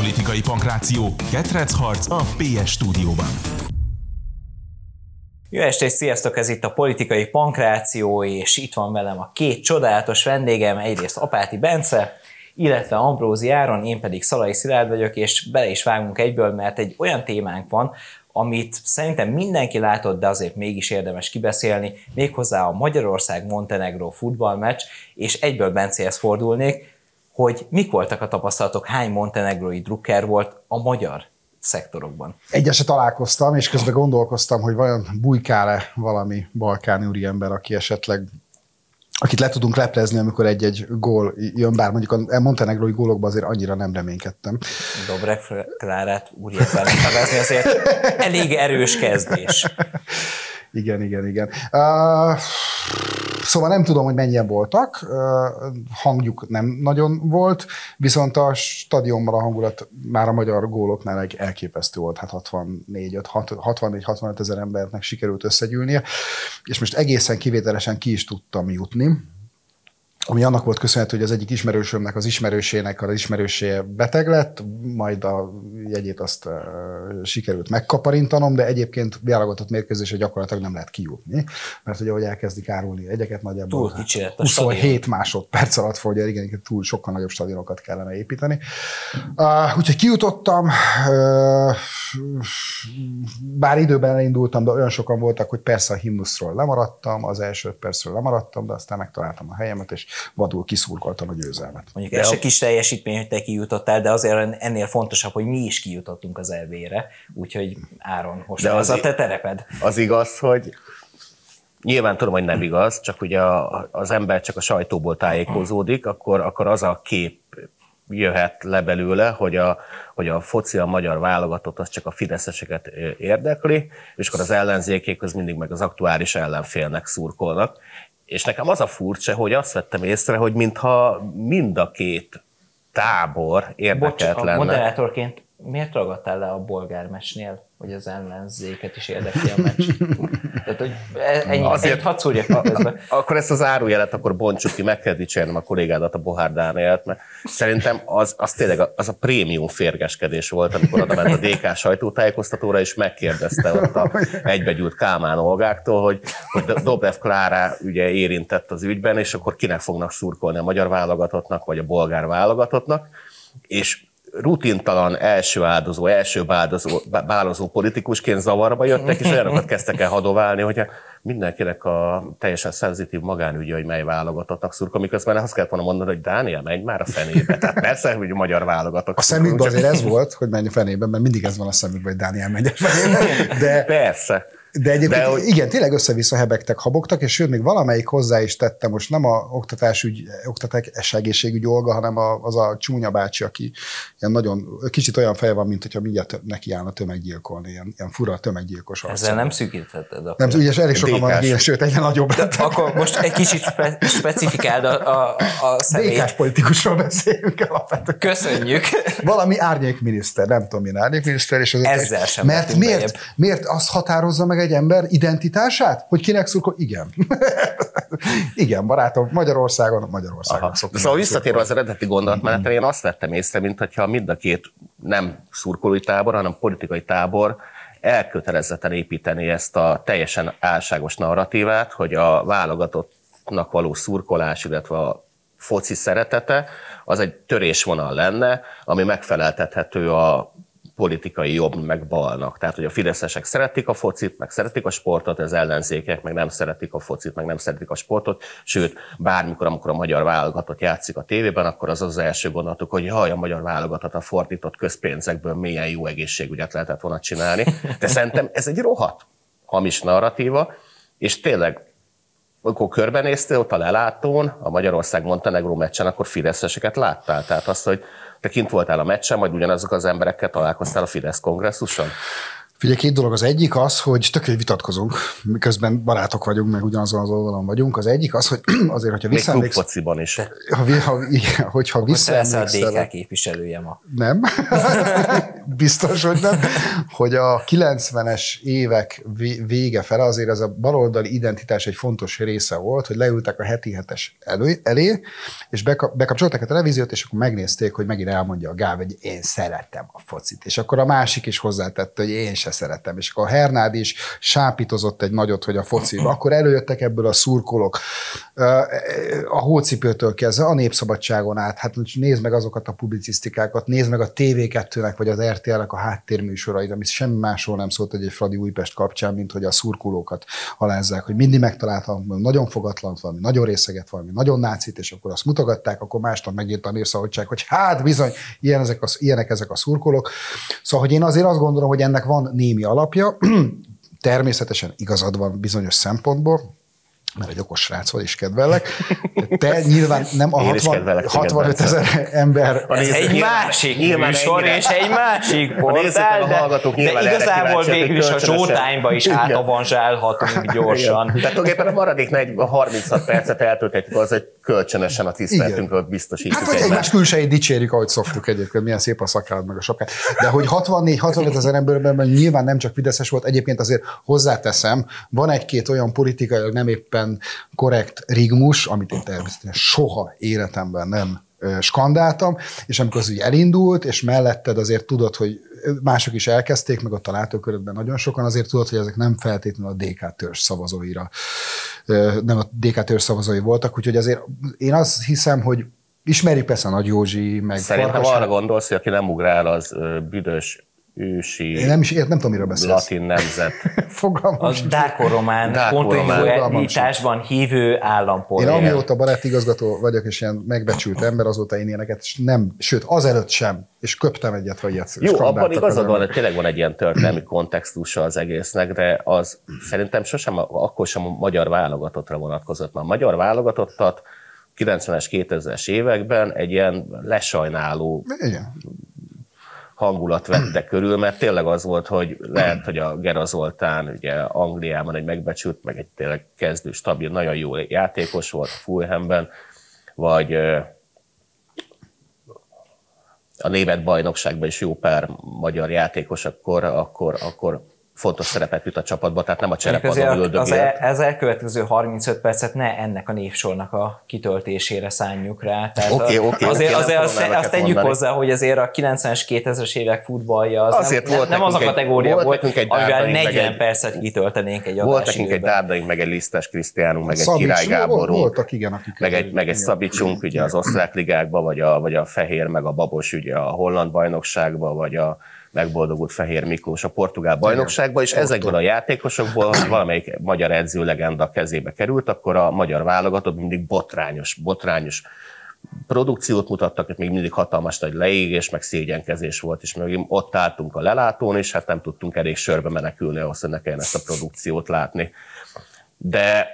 Politikai pankráció, harc a PS stúdióban. Jó estét, sziasztok! Ez itt a Politikai Pankráció, és itt van velem a két csodálatos vendégem, egyrészt Apáti Bence, illetve Ambrózi Áron, én pedig Szalai Szilárd vagyok, és bele is vágunk egyből, mert egy olyan témánk van, amit szerintem mindenki látott, de azért mégis érdemes kibeszélni, méghozzá a Magyarország-Montenegro futballmeccs, és egyből Bencéhez fordulnék, hogy mik voltak a tapasztalatok, hány montenegrói drukker volt a magyar szektorokban. Egyeset találkoztam, és közben gondolkoztam, hogy vajon bujkál-e valami balkáni úriember, aki esetleg akit le tudunk leplezni, amikor egy-egy gól jön, bár mondjuk a montenegrói gólokban azért annyira nem reménykedtem. Dobrev Klárát úriembernek nevezni azért elég erős kezdés. Igen, igen, igen. Uh, Szóval nem tudom, hogy mennyien voltak, hangjuk nem nagyon volt, viszont a stadionban a hangulat már a magyar góloknál elképesztő volt, hát 64-65 ezer embernek sikerült összegyűlnie, és most egészen kivételesen ki is tudtam jutni, ami annak volt köszönhető, hogy az egyik ismerősömnek, az ismerősének az ismerősé beteg lett, majd a jegyét azt uh, sikerült megkaparintanom, de egyébként válogatott mérkőzésre gyakorlatilag nem lehet kijutni, mert ugye, ahogy elkezdik árulni jegyeket, nagyjából túl kicsi 27 stadion. másodperc alatt fog, ugye igen, túl sokkal nagyobb stadionokat kellene építeni. Uh, úgyhogy kijutottam, uh, bár időben elindultam, de olyan sokan voltak, hogy persze a himnuszról lemaradtam, az első percről lemaradtam, de aztán megtaláltam a helyemet, és vadul kiszurkoltam a győzelmet. Mondjuk ez se kis teljesítmény, hogy te kijutottál, de azért ennél fontosabb, hogy mi is kijutottunk az elvére, úgyhogy Áron, most de az, az a te tereped. Az igaz, hogy Nyilván tudom, hogy nem igaz, csak ugye az ember csak a sajtóból tájékozódik, akkor, akkor az a kép jöhet le belőle, hogy a, hogy a foci a magyar válogatott az csak a fideszeseket érdekli, és akkor az ellenzékék az mindig meg az aktuális ellenfélnek szurkolnak. És nekem az a furcsa, hogy azt vettem észre, hogy mintha mind a két tábor érdekelt Bocs, lenne. moderátorként miért ragadtál le a bolgár mesnél? hogy az ellenzéket is érdekli a meccs. Tehát, hogy ennyi, Azért, hadd szúrjak a, Akkor ezt az árujelet akkor bontsuk ki, meg kell dicsérnem a kollégádat, a Bohár Dánielt, mert szerintem az, az tényleg az a prémium férgeskedés volt, amikor oda ment a DK sajtótájékoztatóra, és megkérdezte ott a egybegyűlt Kálmán Olgáktól, hogy, hogy Dobrev Klára ugye érintett az ügyben, és akkor kinek fognak szurkolni a magyar válogatottnak, vagy a bolgár válogatottnak, és rutintalan első áldozó, első bálozó, bálozó politikusként zavarba jöttek, és olyanokat kezdtek el hadoválni, hogy mindenkinek a teljesen szenzitív magánügyi, hogy mely válogatottnak szurkol, miközben azt kellett volna mondani, hogy Dániel, menj már a fenébe. Tehát persze, hogy a magyar válogatok. A szemükben azért ez volt, hogy menj a fenébe, mert mindig ez van a szemükben, hogy Dániel megy a fenébe. De... Persze. De egyébként De, hogy... igen, tényleg össze-vissza hebegtek, habogtak, és sőt, még valamelyik hozzá is tette, most nem a oktatásügy, oktatás egészségügy olga, hanem a, az a csúnya bácsi, aki ilyen nagyon, kicsit olyan feje van, mint hogyha mindjárt neki állna tömeggyilkolni, ilyen, ilyen fura tömeggyilkos arca. Ezzel nem szűkítetted. Nem, ugye elég sokan van, ilyen, sőt, egyre nagyobb. De akkor most egy kicsit spe, specifikáld a, a, a személyt. Dékás politikusról beszélünk alapvetően. Köszönjük. Valami árnyékminiszter, nem tudom, milyen árnyékminiszter. És az Ezzel sem Mert miért, miért azt határozza meg egy ember identitását? Hogy kinek szurkol? Igen. Igen, barátom, Magyarországon, Magyarországon szoktam. Szóval visszatérve az eredeti mert én azt vettem észre, mintha mind a két nem szurkolói tábor, hanem politikai tábor elkötelezetten építeni ezt a teljesen álságos narratívát, hogy a válogatottnak való szurkolás, illetve a foci szeretete, az egy törésvonal lenne, ami megfeleltethető a politikai jobb meg balnak. Tehát, hogy a fideszesek szeretik a focit, meg szeretik a sportot, az ellenzékek meg nem szeretik a focit, meg nem szeretik a sportot, sőt, bármikor, amikor a magyar válogatott játszik a tévében, akkor az az első gondolatuk, hogy jaj, a magyar válogatott a fordított közpénzekből milyen jó egészségügyet lehetett volna csinálni. De szerintem ez egy rohadt hamis narratíva, és tényleg amikor körbenéztél ott a lelátón, a Magyarország-Montenegró meccsen, akkor fideszeseket láttál. Tehát azt, hogy te kint voltál a meccsen, majd ugyanazok az emberekkel találkoztál a Fidesz kongresszuson? Figyelj, két dolog. Az egyik az, hogy tök egy vitatkozunk, miközben barátok vagyunk, meg ugyanazon az oldalon vagyunk. Az egyik az, hogy azért, hogyha Még visszaemlékszel, klubfociban is. ha, ha, igen, hogyha Akkor te leszel a visszaemlékszel, DK képviselője ma. nem, biztos, hogy nem, hogy a 90-es évek vé- vége fele azért ez a baloldali identitás egy fontos része volt, hogy leültek a heti hetes elő, elé, és beka- bekapcsolták a televíziót, és akkor megnézték, hogy megint elmondja a Gáv, hogy én szeretem a focit. És akkor a másik is hozzátette, hogy én se szeretem. És akkor a Hernád is sápítozott egy nagyot, hogy a foci. Akkor előjöttek ebből a szurkolók. A hócipőtől kezdve a népszabadságon át, hát nézd meg azokat a publicisztikákat, nézd meg a TV2-nek vagy az RTL-nek a háttérműsorait, amit semmi másról nem szólt egy Fradi Újpest kapcsán, mint hogy a szurkolókat alázzák, hogy mindig megtaláltam nagyon fogatlan, valami nagyon részeget, valami nagyon nácit, és akkor azt mutogatták, akkor másnap megírta a népszabadság, hogy hát bizony, ilyen ezek a, ilyenek ezek a szurkolók. Szóval, hogy én azért azt gondolom, hogy ennek van némi alapja, természetesen igazad van bizonyos szempontból, mert egy okos srác vagy, és kedvellek. Te nyilván nem a Én is 60, kedvelek téged, 65 ezer ember Ez nézők egy másik nyilván műsor, ennyire- és egy másik portál, de, de igazából végül is a showtime-ba is Igen. átavanzsálhatunk gyorsan. Tehát tulajdonképpen a maradék 40, 36 percet eltölthetjük az, hogy kölcsönösen a tiszteletünkről biztosítjuk Hát vagy egymás külsejét dicsérjük, ahogy szoktuk egyébként, milyen szép a szakád meg a sapkád. De hogy 64-65 ezer emberben nyilván nem csak Fideszes volt, egyébként azért hozzáteszem, van egy-két olyan politikai nem éppen korrekt rigmus, amit én természetesen soha életemben nem skandáltam, és amikor az úgy elindult, és melletted azért tudod, hogy mások is elkezdték, meg ott a látókörödben nagyon sokan, azért tudod, hogy ezek nem feltétlenül a DK törzs szavazóira, nem a DK törzs szavazói voltak, úgyhogy azért én azt hiszem, hogy ismerjük persze a Nagy Józsi, meg Szerintem Farkas- arra gondolsz, hogy aki nem ugrál, az büdös, ősi, Én nem is ért, nem tudom, miről beszélsz. latin nemzet. Fogalmam A sincs. dákoromán Dáko-román. kontinuitásban hívő Én állampolgár. amióta barátigazgató vagyok, és ilyen megbecsült ember, azóta én ilyeneket nem, sőt, azelőtt sem, és köptem egyet, vagy ilyet Jó, abban igazad az van, hogy tényleg van egy ilyen történelmi kontextusa az egésznek, de az szerintem sosem, akkor sem a magyar válogatottra vonatkozott. Már a magyar válogatottat 90-es, 2000-es években egy ilyen lesajnáló Igen. Hangulat vette körül, mert tényleg az volt, hogy lehet, hogy a Gera Zoltán ugye Angliában egy megbecsült, meg egy tényleg kezdő, stabil, nagyon jó játékos volt a Fulhamben, vagy a német bajnokságban is jó pár magyar játékos, akkor, akkor, akkor fontos szerepet jut a csapatba, tehát nem a cserepadon az el, az elkövetkező 35 percet ne ennek a névsornak a kitöltésére szánjuk rá. Tehát Oké, a- oké, azért, oké, azért azt, azt tegyük mondani. hozzá, hogy azért a 90-es, 2000-es évek futballja az Azért nem, volt nem, az a nekünk egy- kategória volt volt, egy amivel Dárdaink, meg 40 egy- percet kitöltenénk egy Volt nekünk egy. Dárdaink, meg egy Lisztes Krisztiánunk, meg egy Szabics, Király Gáborunk. Voltak, igen, akik... meg egy, meg egy. Szabicsunk, ugye az osztrák ligákba, vagy a, vagy a Fehér, meg a Babos ugye a holland bajnokságba, vagy a megboldogult Fehér Miklós a portugál bajnokságba, és ezekből a játékosokból, hogy valamelyik magyar edző legenda kezébe került, akkor a magyar válogatott mindig botrányos, botrányos produkciót mutattak, és még mindig hatalmas nagy leégés, meg szégyenkezés volt, és még ott álltunk a lelátón, és hát nem tudtunk elég sörbe menekülni ahhoz, hogy ne kelljen ezt a produkciót látni. De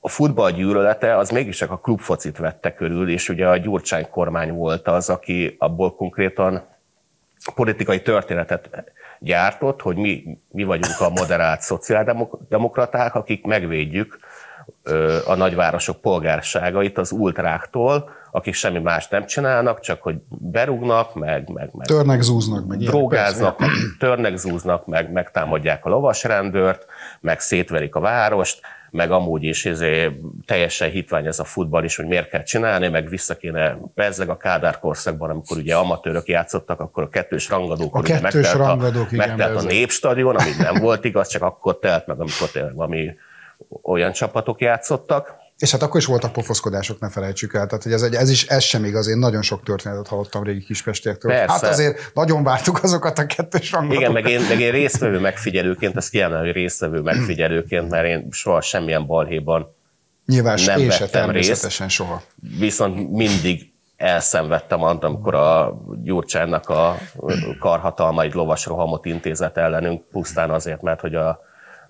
a futball gyűlölete az mégis csak a klubfocit vette körül, és ugye a Gyurcsány kormány volt az, aki abból konkrétan politikai történetet gyártott, hogy mi, mi vagyunk a moderált szociáldemokraták, akik megvédjük a nagyvárosok polgárságait az ultráktól, akik semmi más nem csinálnak, csak hogy berúgnak, meg, meg, meg Törnek, zúznak, meg persze. meg törnek, zúznak, meg megtámadják a lovasrendőrt, meg szétverik a várost, meg amúgy is izé, teljesen hitvány ez a futball is, hogy miért kell csinálni, meg vissza kéne bezzeg a Kádár korszakban, amikor ugye amatőrök játszottak, akkor a kettős rangadók, A kettős rangadók, igen, megtelt a népstadion, ami nem volt igaz, csak akkor telt meg, amikor tényleg valami olyan csapatok játszottak. És hát akkor is voltak pofoszkodások, ne felejtsük el. Tehát, hogy ez, egy, ez is ez sem igaz. Én nagyon sok történetet hallottam régi kispestiektől. Persze. Hát azért nagyon vártuk azokat a kettős rangadókat. Igen, meg én, meg én résztvevő megfigyelőként, ezt kiemelem, hogy résztvevő megfigyelőként, mert én soha semmilyen balhéban Nyilván nem én vettem természetesen soha. viszont mindig elszenvedtem annak, amikor a Gyurcsánynak a karhatalma egy lovas rohamot intézet ellenünk, pusztán azért, mert hogy a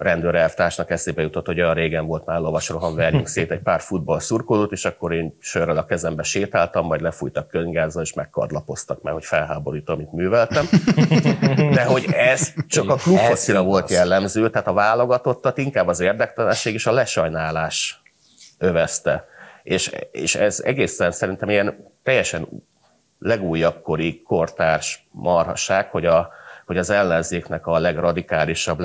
rendőr elvtársnak eszébe jutott, hogy olyan régen volt már lovasrohan, verjünk szét egy pár futball szurkolót, és akkor én sörrel a kezembe sétáltam, majd lefújtak könygázzal, és megkardlapoztak meg, hogy felháborít, amit műveltem. De hogy ez csak a klubfocira volt jellemző, tehát a válogatottat inkább az érdektelenség és a lesajnálás övezte. És, és ez egészen szerintem ilyen teljesen legújabb kori kortárs marhasság, hogy, a, hogy az ellenzéknek a legradikálisabb,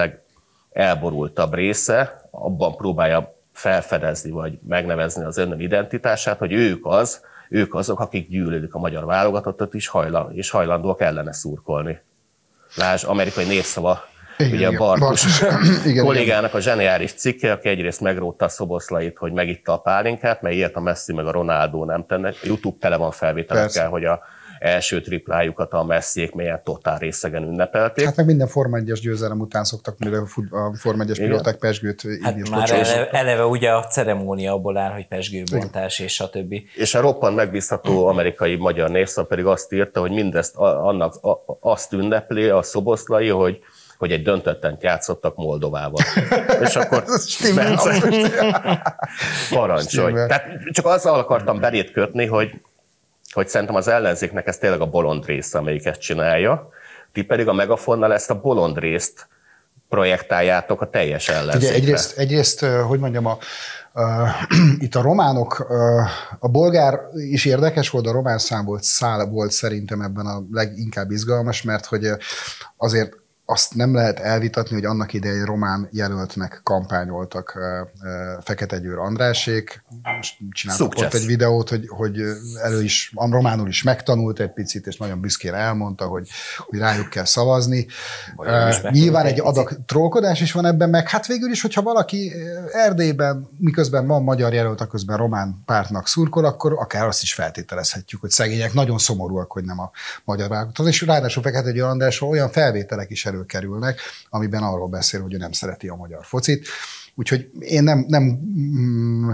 legelborultabb része abban próbálja felfedezni, vagy megnevezni az önön identitását, hogy ők az, ők azok, akik gyűlölik a magyar válogatottat is, hajlan, és hajlandóak ellene szurkolni. Lásd, amerikai népszava igen, ugye igen. a Bartus igen, kollégának a zseniális cikke, aki egyrészt megrótta a szoboszlait, hogy megitta a pálinkát, mert ilyet a Messi meg a Ronaldo nem tennek. YouTube tele van felvételekkel, hogy a első triplájukat a messziék milyen totál részegen ünnepelték. Hát meg minden Forma 1 győzelem után szoktak mire a Forma 1-es pilóták pesgőt hát már eleve, eleve, ugye a ceremónia abból áll, hogy pesgőbontás és a többi. És a roppant megbízható amerikai magyar névszak pedig azt írta, hogy mindezt annak azt ünnepli a szoboszlai, hogy hogy egy döntöttent játszottak Moldovával. És akkor parancsolj. Tehát csak azzal akartam belét kötni, hogy hogy szerintem az ellenzéknek ez tényleg a bolond része, amelyik ezt csinálja, ti pedig a megafonnal ezt a bolond részt projektáljátok a teljes ellenzékre. Ugye egyrészt, egyrészt hogy mondjam, a, itt a románok, a bolgár is érdekes volt, a román szám volt, szál volt szerintem ebben a leginkább izgalmas, mert hogy azért azt nem lehet elvitatni, hogy annak idején román jelöltnek kampányoltak Fekete Győr Andrásék. Csináltak ott egy videót, hogy, hogy elő is, románul is megtanult egy picit, és nagyon büszkén elmondta, hogy, hogy rájuk kell szavazni. Uh, nyilván egy adag trollkodás is van ebben, meg hát végül is, hogyha valaki Erdélyben, miközben van magyar jelölt, a közben román pártnak szurkol, akkor akár azt is feltételezhetjük, hogy szegények nagyon szomorúak, hogy nem a magyar válogatott. És ráadásul Fekete Győr Andrásról olyan felvételek is előkerülnek, amiben arról beszél, hogy ő nem szereti a magyar focit. Úgyhogy én nem, nem mm,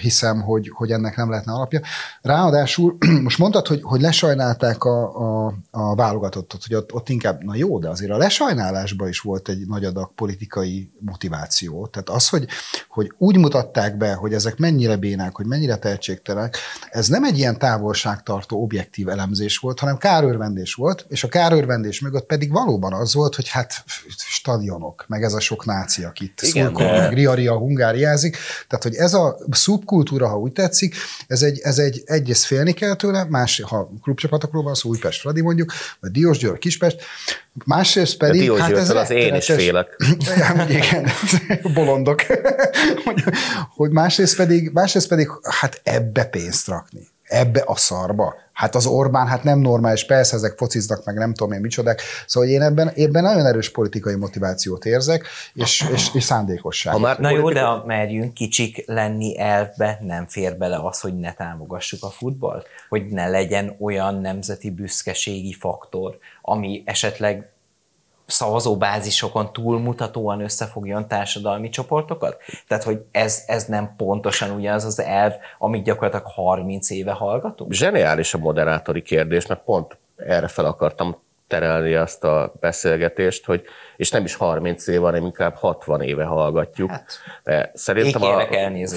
hiszem, hogy, hogy ennek nem lehetne alapja. Ráadásul most mondtad, hogy, hogy lesajnálták a, a, a válogatottat, hogy ott, ott inkább, na jó, de azért a lesajnálásban is volt egy nagy adag politikai motiváció. Tehát az, hogy, hogy úgy mutatták be, hogy ezek mennyire bénák, hogy mennyire tehetségtelenek, ez nem egy ilyen távolságtartó objektív elemzés volt, hanem kárőrvendés volt, és a kárőrvendés mögött pedig valóban az volt, hogy hát stadionok, meg ez a sok náci, akit szurkol, meg riaria hungáriázik. Tehát, hogy ez a szubkultúra, ha úgy tetszik, ez egy, ez egy egyrészt félni kell tőle, más, ha klubcsapatokról van szó, Újpest, Fradi mondjuk, vagy Diós Győr, Kispest, másrészt pedig... Diós hát ez az én is félek. Ja, igen, bolondok. hogy másrészt pedig, másrészt pedig hát ebbe pénzt rakni ebbe a szarba. Hát az Orbán, hát nem normális, persze ezek fociznak, meg nem tudom én micsodák. Szóval én ebben, ebben nagyon erős politikai motivációt érzek, és, és, és szándékosság. már Na jó, de ha merjünk kicsik lenni elvbe, nem fér bele az, hogy ne támogassuk a futballt? Hogy ne legyen olyan nemzeti büszkeségi faktor, ami esetleg szavazóbázisokon túlmutatóan összefogjon társadalmi csoportokat? Tehát, hogy ez, ez nem pontosan ugyanaz az elv, amit gyakorlatilag 30 éve hallgatunk? Zseniális a moderátori kérdés, mert pont erre fel akartam terelni azt a beszélgetést, hogy és nem is 30 éve, hanem inkább 60 éve hallgatjuk. Hát, De szerintem a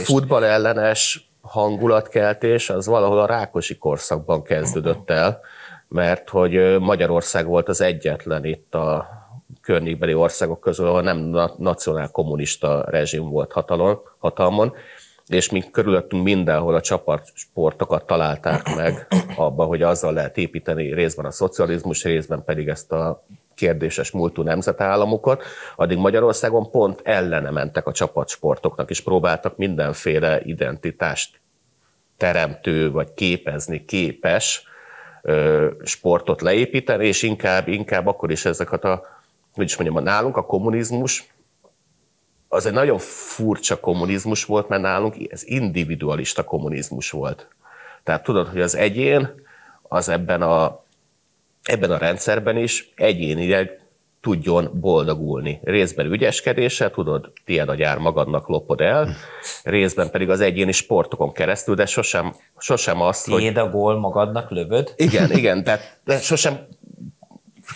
futball ellenes hangulatkeltés az valahol a Rákosi korszakban kezdődött el, mert hogy Magyarország volt az egyetlen itt a környékbeli országok közül, ahol nem nacionál kommunista rezsim volt hatalon, hatalmon, és mi körülöttünk mindenhol a csapatsportokat találták meg abba, hogy azzal lehet építeni részben a szocializmus, részben pedig ezt a kérdéses múltú nemzetállamokat, addig Magyarországon pont ellene mentek a csapatsportoknak, és próbáltak mindenféle identitást teremtő, vagy képezni képes sportot leépíteni, és inkább, inkább akkor is ezeket a hogy is mondjam, nálunk a kommunizmus az egy nagyon furcsa kommunizmus volt, mert nálunk ez individualista kommunizmus volt. Tehát tudod, hogy az egyén az ebben a, ebben a rendszerben is egyénileg tudjon boldogulni. Részben ügyeskedéssel, tudod, tiéd a gyár magadnak lopod el, részben pedig az egyéni sportokon keresztül, de sosem, sosem azt, tiéd hogy... a gól magadnak lövöd? Igen, igen, tehát de sosem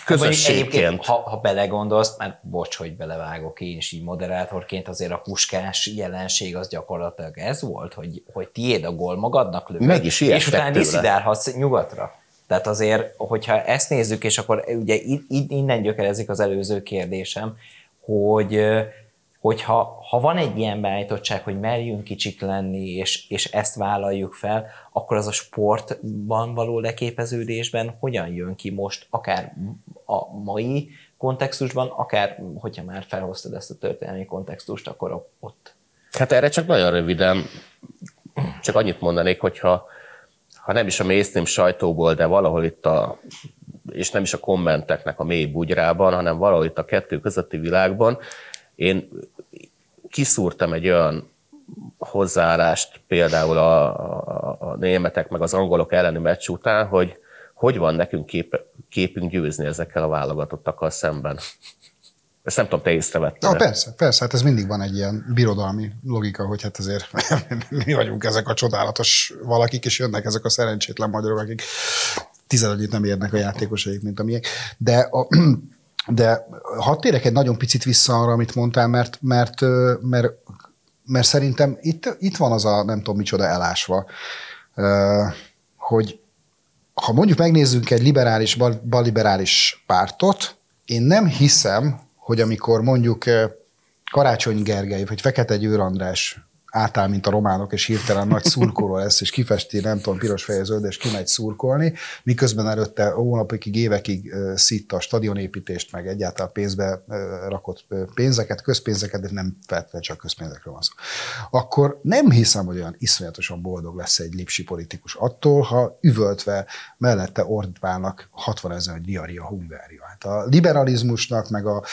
közösségként. Ha, ha belegondolsz, mert bocs, hogy belevágok én is így moderátorként, azért a puskás jelenség az gyakorlatilag ez volt, hogy, hogy tiéd a gól magadnak lövöd, Meg is és utána diszidálhatsz nyugatra. Tehát azért, hogyha ezt nézzük, és akkor ugye innen gyökerezik az előző kérdésem, hogy hogyha ha van egy ilyen beállítottság, hogy merjünk kicsik lenni, és, és ezt vállaljuk fel, akkor az a sportban való leképeződésben hogyan jön ki most, akár a mai kontextusban, akár, hogyha már felhoztad ezt a történelmi kontextust, akkor ott. Hát erre csak nagyon röviden, csak annyit mondanék, hogyha ha nem is a mainstream sajtóból, de valahol itt a, és nem is a kommenteknek a mély bugyrában, hanem valahol itt a kettő közötti világban, én kiszúrtam egy olyan hozzáállást például a, a, a németek meg az angolok elleni meccs után, hogy hogy van nekünk kép, képünk győzni ezekkel a válogatottakkal szemben. Ezt nem tudom, te észrevetted. Ah, persze, persze, hát ez mindig van egy ilyen birodalmi logika, hogy hát azért mi vagyunk ezek a csodálatos valakik, és jönnek ezek a szerencsétlen magyarok, akik tizenegyet nem érnek a játékosaik, mint amilyen. De, a, de hadd térek egy nagyon picit vissza arra, amit mondtál, mert, mert, mert, mert szerintem itt, itt van az a nem tudom micsoda elásva, hogy ha mondjuk megnézzünk egy liberális, bal, balliberális pártot, én nem hiszem, hogy amikor mondjuk Karácsony Gergely vagy Fekete Győr András átáll, mint a románok, és hirtelen nagy szurkoló lesz, és kifesti, nem tudom, piros feje zöld, és kimegy szurkolni, miközben előtte hónapokig, évekig szitta a stadionépítést, meg egyáltalán pénzbe rakott pénzeket, közpénzeket, de nem feltétlenül csak közpénzekről van szó. Akkor nem hiszem, hogy olyan iszonyatosan boldog lesz egy lipsi politikus attól, ha üvöltve mellette ordválnak 60 ezer, hogy diaria Hungária. Hát a liberalizmusnak, meg a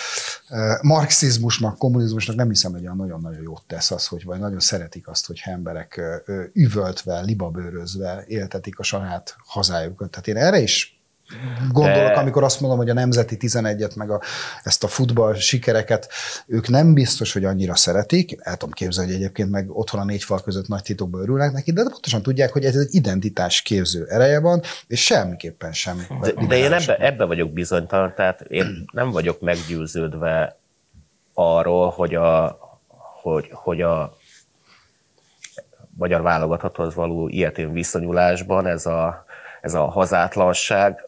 marxizmusnak, kommunizmusnak nem hiszem, hogy olyan nagyon-nagyon jót tesz az, hogy vagy nagyon szeretik azt, hogy emberek üvöltve, libabőrözve éltetik a saját hazájukat. Tehát én erre is gondolok, De- amikor azt mondom, hogy a Nemzeti 11-et, meg a, ezt a futball sikereket, ők nem biztos, hogy annyira szeretik, el tudom képzelni, hogy egyébként meg otthon a négy fal között nagy titokba örülnek neki, de pontosan tudják, hogy ez egy identitás képző ereje van, és semmiképpen sem. De, de én ebbe, ebbe vagyok bizonytalan, tehát én nem vagyok meggyőződve arról, hogy a, hogy, hogy a magyar válogatotthoz való ilyetén viszonyulásban ez a, ez a hazátlanság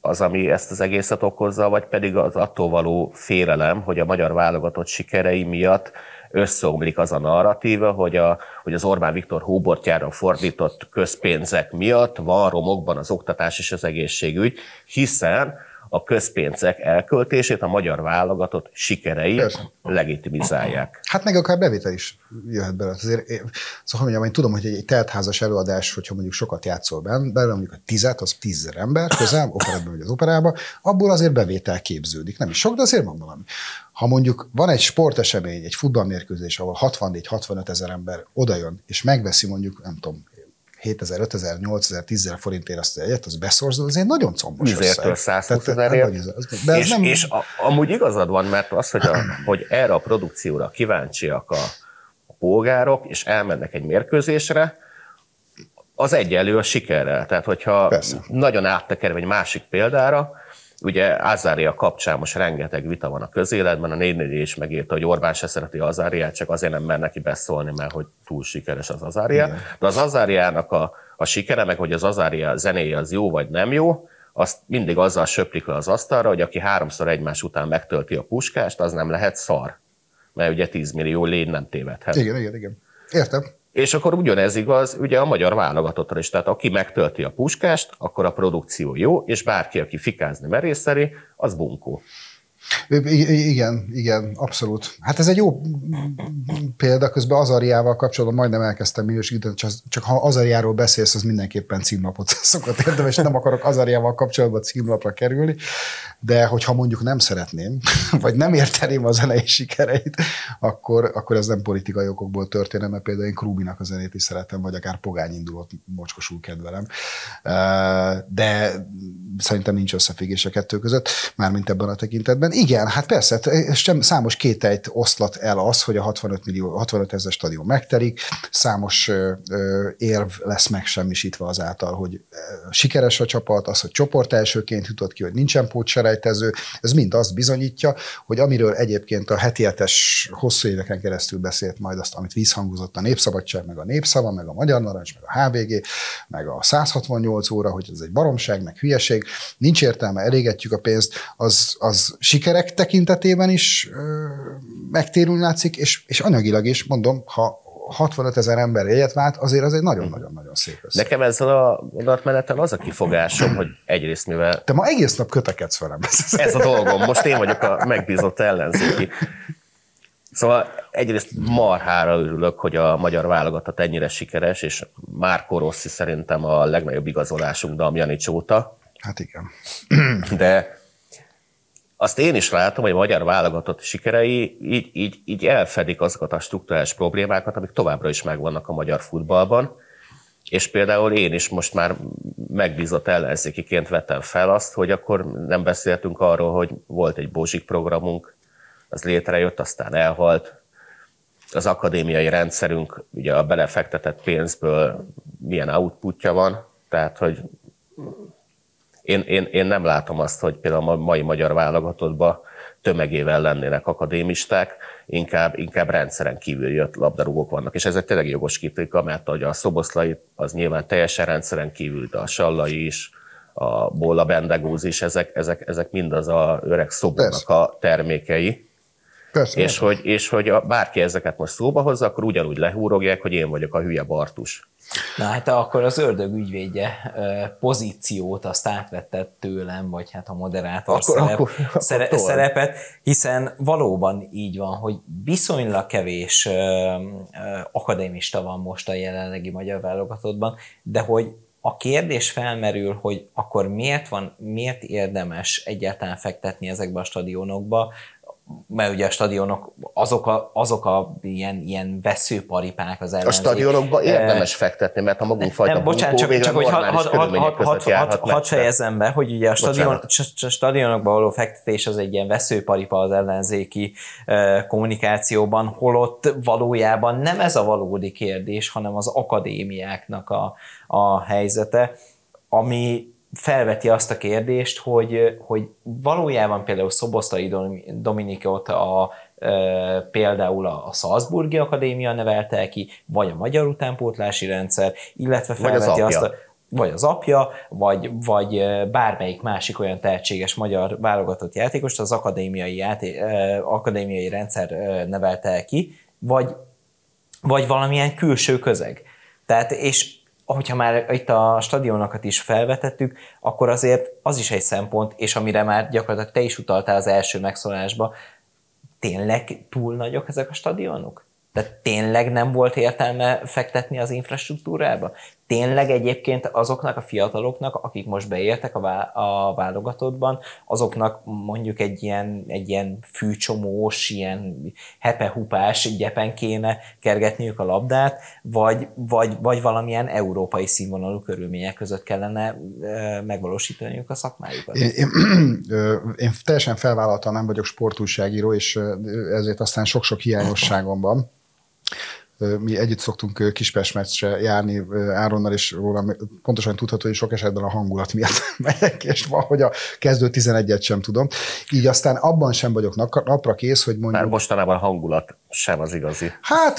az, ami ezt az egészet okozza, vagy pedig az attól való félelem, hogy a magyar válogatott sikerei miatt összeomlik az a narratíva, hogy, a, hogy az Orbán Viktor hóbortjára fordított közpénzek miatt van romokban az oktatás és az egészségügy, hiszen a közpénzek elköltését a magyar válogatott sikerei Persze. legitimizálják. Hát meg akár bevétel is jöhet belőle. Azért, én- szóval mondjam, én tudom, hogy egy, teltházas előadás, hogyha mondjuk sokat játszol benne, belőle mondjuk a tizet, az tízezer ember közel, operetben vagy az operába, abból azért bevétel képződik. Nem is sok, de azért van valami. Ha mondjuk van egy sportesemény, egy futballmérkőzés, ahol 64-65 ezer ember odajön, és megveszi mondjuk, nem tudom, 7000, 5000, 8000, 10000 forintért azt egyet, az beszorzol, azért nagyon combos összeg. 120 Tehát, ezerért. az- és, nem, és a, amúgy igazad van, mert az, hogy, a, hogy erre a produkcióra kíváncsiak a, a polgárok, és elmennek egy mérkőzésre, az egyenlő a sikerrel. Tehát, hogyha Persze. nagyon áttekerve egy másik példára, ugye Azária kapcsán most rengeteg vita van a közéletben, a 4 is megírta, hogy Orbán se szereti Azáriát, csak azért nem mer neki beszólni, mert hogy túl sikeres az Azária. Igen. De az Azáriának a, a sikere, meg hogy az Azária zenéje az jó vagy nem jó, azt mindig azzal söplik le az asztalra, hogy aki háromszor egymás után megtölti a puskást, az nem lehet szar. Mert ugye 10 millió lény nem tévedhet. igen, igen, igen. Értem. És akkor ugyanez igaz ugye a magyar válogatottra is. Tehát aki megtölti a puskást, akkor a produkció jó, és bárki, aki fikázni merészeli, az bunkó. Igen, igen, abszolút. Hát ez egy jó példa, közben Azariával kapcsolatban majdnem elkezdtem minősíteni, csak ha Azariáról beszélsz, az mindenképpen címlapot szokott érdemes, nem akarok Azariával kapcsolatban címlapra kerülni, de hogyha mondjuk nem szeretném, vagy nem érteném a zenei sikereit, akkor, akkor ez nem politikai okokból történne, mert például én Krúbinak a zenét is szeretem, vagy akár Pogány indulót mocskosul kedvelem. De szerintem nincs összefüggés a kettő között, mármint ebben a tekintetben. Igen, hát persze, sem számos kételyt oszlat el az, hogy a 65, millió, 65 ezer stadion megterik, számos ö, érv lesz megsemmisítve azáltal, hogy sikeres a csapat, az, hogy csoport elsőként jutott ki, hogy nincsen pótserejtező, ez mind azt bizonyítja, hogy amiről egyébként a heti hetes hosszú éveken keresztül beszélt majd azt, amit vízhangozott a Népszabadság, meg a Népszava, meg a Magyar Narancs, meg a HVG, meg a 168 óra, hogy ez egy baromság, meg hülyeség, nincs értelme, elégetjük a pénzt, az, az sikerek tekintetében is ö, megtérülni látszik, és, és anyagilag is, mondom, ha 65 ezer ember jegyet vált, azért az egy nagyon-nagyon-nagyon szép összeg. Nekem ezzel a gondolatmenettel az a kifogásom, hogy egyrészt mivel... Te ma egész nap kötekedsz velem. Ez a dolgom, most én vagyok a megbízott ellenzéki. Szóval egyrészt marhára örülök, hogy a magyar válogatott ennyire sikeres, és Márko Rossi szerintem a legnagyobb igazolásunk Damjanics óta. Hát igen. De azt én is látom, hogy a magyar válogatott sikerei így, így, így elfedik azokat a struktúrális problémákat, amik továbbra is megvannak a magyar futballban. És például én is most már megbízott ellenzékiként vettem fel azt, hogy akkor nem beszéltünk arról, hogy volt egy Bozsik programunk, az létrejött, aztán elhalt. Az akadémiai rendszerünk, ugye a belefektetett pénzből milyen outputja van, tehát hogy én, én, én nem látom azt, hogy például a mai magyar válogatottban tömegével lennének akadémisták, inkább, inkább rendszeren kívül jött labdarúgók vannak. És ez egy tényleg jogos kritika, mert hogy a Szoboszlai az nyilván teljesen rendszeren kívül, de a Sallai is, a Bolla Bendegúz is, ezek, ezek, ezek mind az a öreg szobornak a termékei. Persze, és, hogy, és hogy a, bárki ezeket most szóba hozza, akkor ugyanúgy lehúrogják, hogy én vagyok a hülye Bartus. Na hát akkor az ördög ügyvédje pozíciót azt átvetted tőlem, vagy hát a moderátor akkor, szerep, akkor, akkor szere, szerepet, hiszen valóban így van, hogy viszonylag kevés ö, ö, akadémista van most a jelenlegi magyar válogatottban, de hogy a kérdés felmerül, hogy akkor miért van, miért érdemes egyáltalán fektetni ezekbe a stadionokba, mert ugye a stadionok azok a, azok a ilyen, ilyen veszőparipák az ellenzék. A stadionokba érdemes fektetni, mert a magunk fajta nem, bocsánat, csak, csak hogy hadd had, had, had, had, had fejezzem be, hogy ugye a stadion, stadionokba való fektetés az egy ilyen veszőparipa az ellenzéki uh, kommunikációban, holott valójában nem ez a valódi kérdés, hanem az akadémiáknak a, a helyzete, ami felveti azt a kérdést, hogy, hogy valójában például Szoboszlai Dominikot a, például a Salzburgi Akadémia nevelte ki, vagy a magyar utánpótlási rendszer, illetve felveti azt a vagy az apja, vagy, vagy bármelyik másik olyan tehetséges magyar válogatott játékost az akadémiai, játé, akadémiai rendszer nevelte ki, vagy, vagy valamilyen külső közeg. Tehát, és hogyha már itt a stadionokat is felvetettük, akkor azért az is egy szempont, és amire már gyakorlatilag te is utaltál az első megszólásba, tényleg túl nagyok ezek a stadionok? Tehát tényleg nem volt értelme fektetni az infrastruktúrába? Tényleg egyébként azoknak a fiataloknak, akik most beértek a, vá- a válogatottban, azoknak mondjuk egy ilyen, egy ilyen fűcsomós, ilyen hepehupás gyepen kéne kergetniük a labdát, vagy, vagy, vagy valamilyen európai színvonalú körülmények között kellene megvalósítaniuk a szakmájukat. Én, én, én teljesen felvállaltam, nem vagyok sportúságíró, és ezért aztán sok-sok hiányosságom van mi együtt szoktunk Kispest meccsre járni Áronnal, és róla pontosan tudható, hogy sok esetben a hangulat miatt megyek, és van, hogy a kezdő 11-et sem tudom. Így aztán abban sem vagyok napra kész, hogy mondjuk... Már mostanában a hangulat sem az igazi. Hát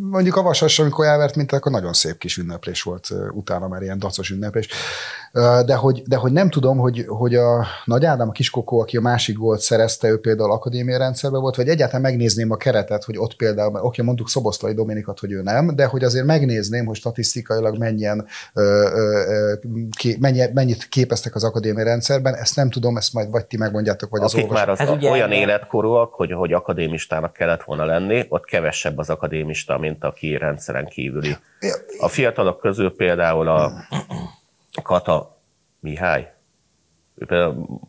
mondjuk a Vasas, amikor elvert mint akkor nagyon szép kis ünneplés volt utána, már ilyen dacos ünneplés. De hogy, de hogy nem tudom, hogy, hogy a Nagy Ádám, a kiskokó, aki a másik gólt szerezte, ő például akadémiai rendszerben volt, vagy egyáltalán megnézném a keretet, hogy ott például, oké, mondtuk Szoboszlai Dominikat, hogy ő nem, de hogy azért megnézném, hogy statisztikailag mennyien, mennyi, mennyit képeztek az akadémiai rendszerben, ezt nem tudom, ezt majd vagy ti megmondjátok, vagy Akik az olvasók. már az ugye, olyan életkorúak, hogy, hogy akadémistának kellett volna lenni, ott kevesebb az akadémista, mint aki rendszeren kívüli. A fiatalok közül például a Kata Mihály, ő például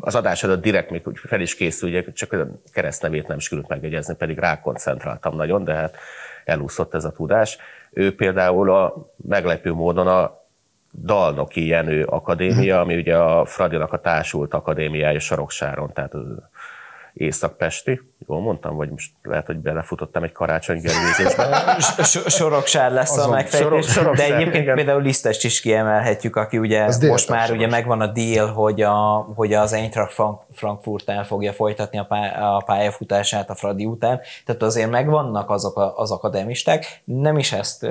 az adás előtt direkt még fel is készül, csak a keresztnevét nem sült megjegyezni, pedig rákoncentráltam nagyon, de hát elúszott ez a tudás. Ő például a meglepő módon a Dalnoki Jenő Akadémia, ami ugye a Fradinak a társult akadémiája Saroksáron, tehát Észak-Pesti, jól mondtam, vagy most lehet, hogy belefutottam egy karácsony gerőzésbe. Soroksár lesz Azon, a megfejtés, sorok, de egyébként igen. például Lisztest is kiemelhetjük, aki ugye Ez most már ugye megvan a deal, hogy, a, hogy az Eintracht Frankfurt el fogja folytatni a, pálya, a pályafutását a Fradi után, tehát azért megvannak azok a, az akademisták, nem is ezt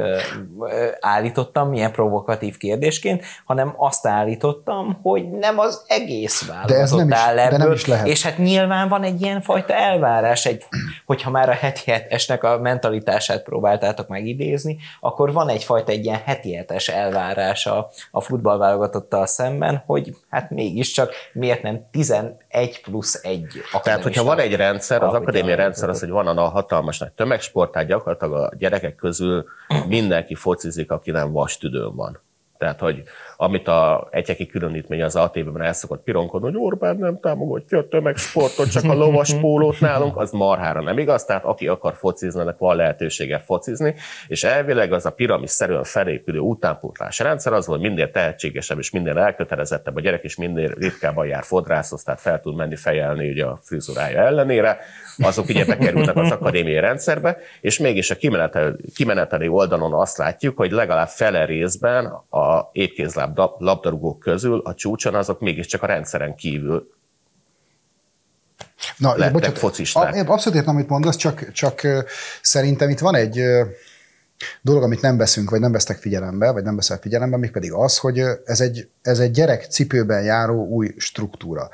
állítottam, milyen provokatív kérdésként, hanem azt állítottam, hogy nem az egész válogatott áll ebből, de nem is lehet. és hát nyilván van egy ilyen fajta elvárás, elvárás, egy, hogyha már a heti hetesnek a mentalitását próbáltátok megidézni, akkor van egyfajta egy ilyen heti hetes elvárás a, a futballválogatottal szemben, hogy hát mégiscsak miért nem 11 plusz 1 Tehát, hogyha van egy rendszer, az akadémia rendszer az, hogy van a hatalmas nagy tömegsport, tehát gyakorlatilag a gyerekek közül mindenki focizik, aki nem vastüdőn van. Tehát, hogy amit a egyeki különítmény az ATV-ben el szokott pironkodni, hogy Orbán nem támogatja a tömegsportot, csak a lovas pólót nálunk, az marhára nem igaz, tehát aki akar focizni, annak van lehetősége focizni, és elvileg az a piramis szerűen felépülő utánpótlás rendszer az, hogy minél tehetségesebb és minél elkötelezettebb a gyerek, és minél ritkábban jár fodrászhoz, tehát fel tud menni fejelni ugye a frizurája ellenére, azok ugye bekerülnek az akadémiai rendszerbe, és mégis a kimeneteli oldalon azt látjuk, hogy legalább fele részben a épkézláb labdarúgók közül a csúcson azok mégiscsak a rendszeren kívül Na, lettek bocsánat, focisták. Abszolút értem, amit mondasz, csak, csak szerintem itt van egy dolog, amit nem veszünk, vagy nem vesztek figyelembe, vagy nem veszel figyelembe, még pedig az, hogy ez egy, ez egy gyerek cipőben járó új struktúra.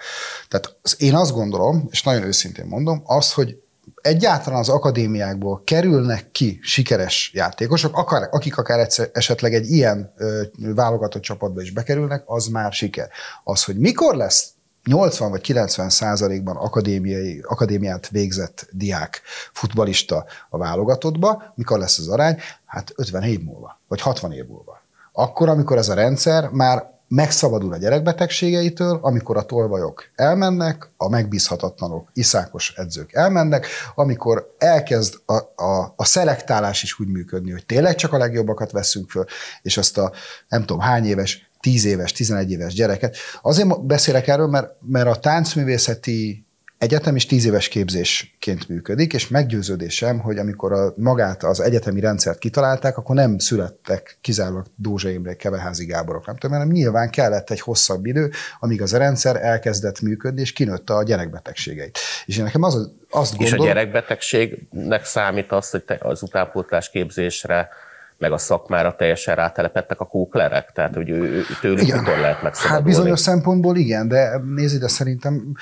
Tehát én azt gondolom, és nagyon őszintén mondom, az, hogy egyáltalán az akadémiákból kerülnek ki sikeres játékosok, akár, akik akár egyszer, esetleg egy ilyen ö, válogatott csapatba is bekerülnek, az már siker. Az, hogy mikor lesz 80 vagy 90 százalékban akadémiai, akadémiát végzett diák, futbalista a válogatottba, mikor lesz az arány? Hát 50 év múlva, vagy 60 év múlva. Akkor, amikor ez a rendszer már megszabadul a gyerekbetegségeitől, amikor a tolvajok elmennek, a megbízhatatlanok, iszákos edzők elmennek, amikor elkezd a, a, a szelektálás is úgy működni, hogy tényleg csak a legjobbakat veszünk föl, és azt a nem tudom hány éves, 10 éves, 11 éves gyereket. Azért beszélek erről, mert, mert a táncművészeti egyetem is tíz éves képzésként működik, és meggyőződésem, hogy amikor a, magát az egyetemi rendszert kitalálták, akkor nem születtek kizárólag Dózsa Imre, Keveházi Gáborok, nem tudom, hanem nyilván kellett egy hosszabb idő, amíg az a rendszer elkezdett működni, és kinőtte a gyerekbetegségeit. És én nekem az, azt gondolom... És a gyerekbetegségnek számít az, hogy az utánpótlás képzésre meg a szakmára teljesen rátelepettek a kóklerek? Tehát, hogy ő, ő, tőlük igen. mikor lehet megszabadulni? Hát bizonyos szempontból igen, de nézd, de szerintem